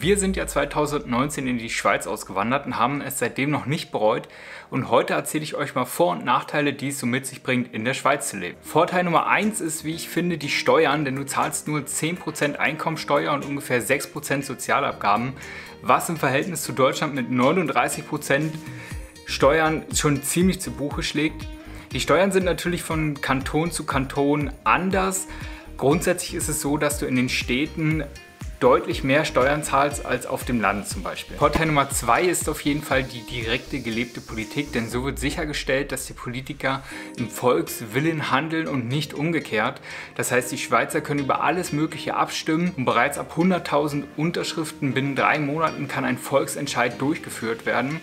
Wir sind ja 2019 in die Schweiz ausgewandert und haben es seitdem noch nicht bereut. Und heute erzähle ich euch mal Vor- und Nachteile, die es so mit sich bringt, in der Schweiz zu leben. Vorteil Nummer 1 ist, wie ich finde, die Steuern, denn du zahlst nur 10% Einkommensteuer und ungefähr 6% Sozialabgaben, was im Verhältnis zu Deutschland mit 39% Steuern schon ziemlich zu Buche schlägt. Die Steuern sind natürlich von Kanton zu Kanton anders. Grundsätzlich ist es so, dass du in den Städten deutlich mehr Steuern zahlst als auf dem Land zum Beispiel. Vorteil Nummer zwei ist auf jeden Fall die direkte gelebte Politik, denn so wird sichergestellt, dass die Politiker im Volkswillen handeln und nicht umgekehrt. Das heißt, die Schweizer können über alles Mögliche abstimmen und bereits ab 100.000 Unterschriften binnen drei Monaten kann ein Volksentscheid durchgeführt werden.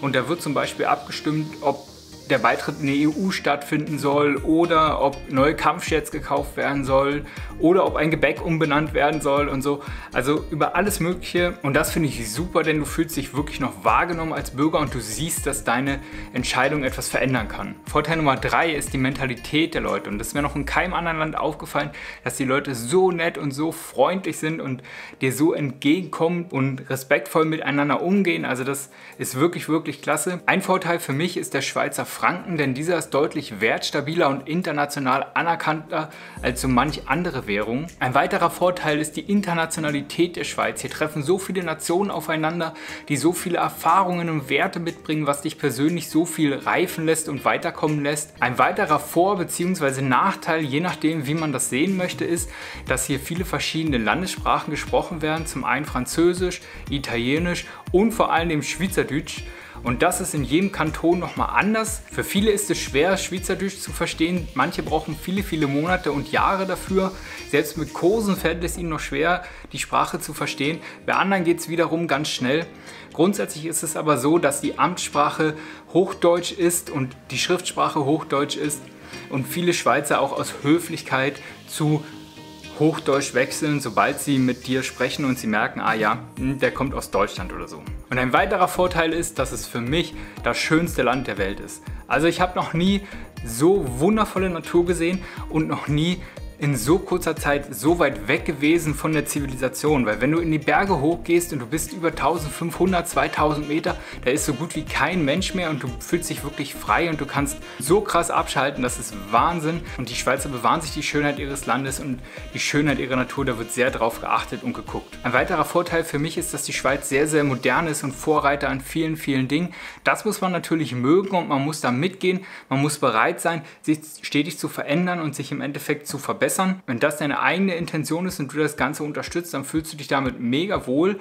Und da wird zum Beispiel abgestimmt, ob der Beitritt in die EU stattfinden soll oder ob neue Kampfjets gekauft werden soll oder ob ein Gebäck umbenannt werden soll und so. Also über alles Mögliche und das finde ich super, denn du fühlst dich wirklich noch wahrgenommen als Bürger und du siehst, dass deine Entscheidung etwas verändern kann. Vorteil Nummer drei ist die Mentalität der Leute und das ist mir noch in keinem anderen Land aufgefallen, dass die Leute so nett und so freundlich sind und dir so entgegenkommen und respektvoll miteinander umgehen. Also das ist wirklich, wirklich klasse. Ein Vorteil für mich ist der Schweizer Franken, denn dieser ist deutlich wertstabiler und international anerkannter als so manch andere Währung. Ein weiterer Vorteil ist die Internationalität der Schweiz. Hier treffen so viele Nationen aufeinander, die so viele Erfahrungen und Werte mitbringen, was dich persönlich so viel reifen lässt und weiterkommen lässt. Ein weiterer Vor- bzw. Nachteil, je nachdem wie man das sehen möchte, ist, dass hier viele verschiedene Landessprachen gesprochen werden. Zum einen Französisch, Italienisch und vor allem Schweizerdeutsch. Und das ist in jedem Kanton nochmal anders. Für viele ist es schwer, Schweizerdeutsch zu verstehen. Manche brauchen viele, viele Monate und Jahre dafür. Selbst mit Kursen fällt es ihnen noch schwer, die Sprache zu verstehen. Bei anderen geht es wiederum ganz schnell. Grundsätzlich ist es aber so, dass die Amtssprache Hochdeutsch ist und die Schriftsprache Hochdeutsch ist und viele Schweizer auch aus Höflichkeit zu Hochdeutsch wechseln, sobald sie mit dir sprechen und sie merken, ah ja, hm, der kommt aus Deutschland oder so. Und ein weiterer Vorteil ist, dass es für mich das schönste Land der Welt ist. Also ich habe noch nie so wundervolle Natur gesehen und noch nie in so kurzer Zeit so weit weg gewesen von der Zivilisation. Weil wenn du in die Berge hochgehst und du bist über 1500, 2000 Meter, da ist so gut wie kein Mensch mehr und du fühlst dich wirklich frei und du kannst so krass abschalten, das ist Wahnsinn. Und die Schweizer bewahren sich die Schönheit ihres Landes und die Schönheit ihrer Natur, da wird sehr drauf geachtet und geguckt. Ein weiterer Vorteil für mich ist, dass die Schweiz sehr, sehr modern ist und Vorreiter an vielen, vielen Dingen. Das muss man natürlich mögen und man muss da mitgehen. Man muss bereit sein, sich stetig zu verändern und sich im Endeffekt zu verbessern verbessern. Wenn das deine eigene Intention ist und du das Ganze unterstützt, dann fühlst du dich damit mega wohl.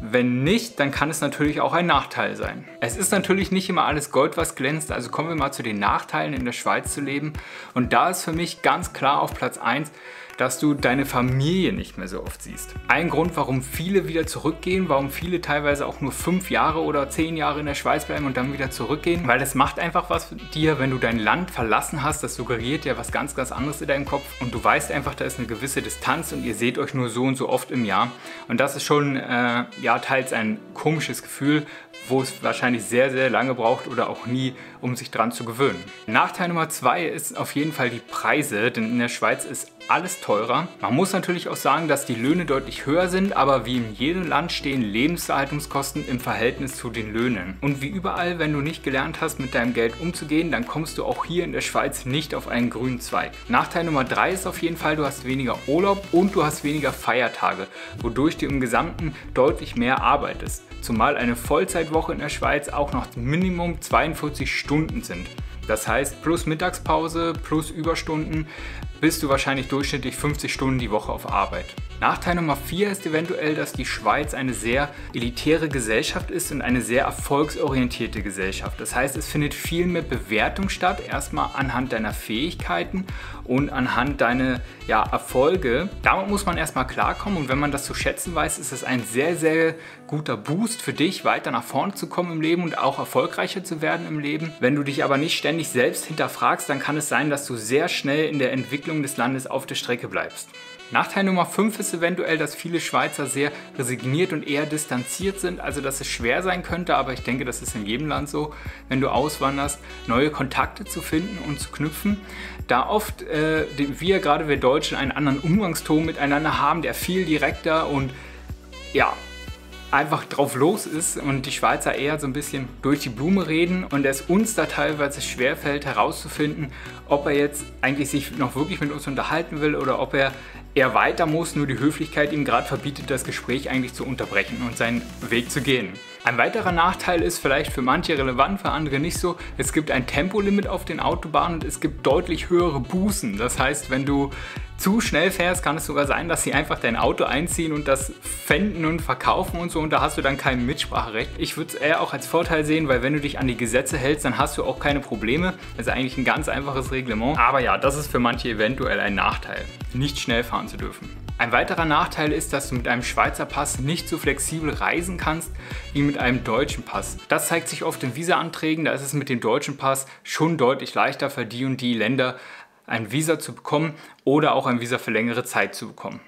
Wenn nicht, dann kann es natürlich auch ein Nachteil sein. Es ist natürlich nicht immer alles Gold, was glänzt, also kommen wir mal zu den Nachteilen in der Schweiz zu leben. Und da ist für mich ganz klar auf Platz 1, dass du deine Familie nicht mehr so oft siehst. Ein Grund, warum viele wieder zurückgehen, warum viele teilweise auch nur fünf Jahre oder zehn Jahre in der Schweiz bleiben und dann wieder zurückgehen, weil das macht einfach was mit dir, wenn du dein Land verlassen hast. Das suggeriert ja was ganz, ganz anderes in deinem Kopf und du weißt einfach, da ist eine gewisse Distanz und ihr seht euch nur so und so oft im Jahr. Und das ist schon äh, ja teils ein komisches Gefühl, wo es wahrscheinlich sehr, sehr lange braucht oder auch nie, um sich dran zu gewöhnen. Nachteil Nummer zwei ist auf jeden Fall die Preise, denn in der Schweiz ist alles teurer. Man muss natürlich auch sagen, dass die Löhne deutlich höher sind, aber wie in jedem Land stehen Lebenserhaltungskosten im Verhältnis zu den Löhnen. Und wie überall, wenn du nicht gelernt hast, mit deinem Geld umzugehen, dann kommst du auch hier in der Schweiz nicht auf einen grünen Zweig. Nachteil Nummer drei ist auf jeden Fall, du hast weniger Urlaub und du hast weniger Feiertage, wodurch du im Gesamten deutlich mehr arbeitest. Zumal eine Vollzeitwoche in der Schweiz auch noch Minimum 42 Stunden sind. Das heißt, plus Mittagspause, plus Überstunden bist du wahrscheinlich durchschnittlich 50 Stunden die Woche auf Arbeit. Nachteil Nummer 4 ist eventuell, dass die Schweiz eine sehr elitäre Gesellschaft ist und eine sehr erfolgsorientierte Gesellschaft. Das heißt, es findet viel mehr Bewertung statt, erstmal anhand deiner Fähigkeiten und anhand deiner ja, Erfolge. Damit muss man erstmal klarkommen und wenn man das zu schätzen weiß, ist es ein sehr, sehr guter Boost für dich, weiter nach vorne zu kommen im Leben und auch erfolgreicher zu werden im Leben. Wenn du dich aber nicht ständig selbst hinterfragst, dann kann es sein, dass du sehr schnell in der Entwicklung des Landes auf der Strecke bleibst. Nachteil Nummer 5 ist eventuell, dass viele Schweizer sehr resigniert und eher distanziert sind, also dass es schwer sein könnte, aber ich denke, das ist in jedem Land so, wenn du auswanderst, neue Kontakte zu finden und zu knüpfen, da oft äh, wir, gerade wir Deutschen, einen anderen Umgangston miteinander haben, der viel direkter und ja, einfach drauf los ist und die Schweizer eher so ein bisschen durch die Blume reden und es uns da teilweise schwerfällt herauszufinden, ob er jetzt eigentlich sich noch wirklich mit uns unterhalten will oder ob er eher weiter muss, nur die Höflichkeit ihm gerade verbietet, das Gespräch eigentlich zu unterbrechen und seinen Weg zu gehen. Ein weiterer Nachteil ist vielleicht für manche relevant, für andere nicht so. Es gibt ein Tempolimit auf den Autobahnen und es gibt deutlich höhere Bußen. Das heißt, wenn du zu schnell fährst, kann es sogar sein, dass sie einfach dein Auto einziehen und das fänden und verkaufen und so und da hast du dann kein Mitspracherecht. Ich würde es eher auch als Vorteil sehen, weil wenn du dich an die Gesetze hältst, dann hast du auch keine Probleme. Das ist eigentlich ein ganz einfaches Reglement. Aber ja, das ist für manche eventuell ein Nachteil, nicht schnell fahren zu dürfen. Ein weiterer Nachteil ist, dass du mit einem Schweizer Pass nicht so flexibel reisen kannst wie mit einem deutschen Pass. Das zeigt sich oft in Visa-Anträgen, da ist es mit dem deutschen Pass schon deutlich leichter für die und die Länder ein Visa zu bekommen oder auch ein Visa für längere Zeit zu bekommen.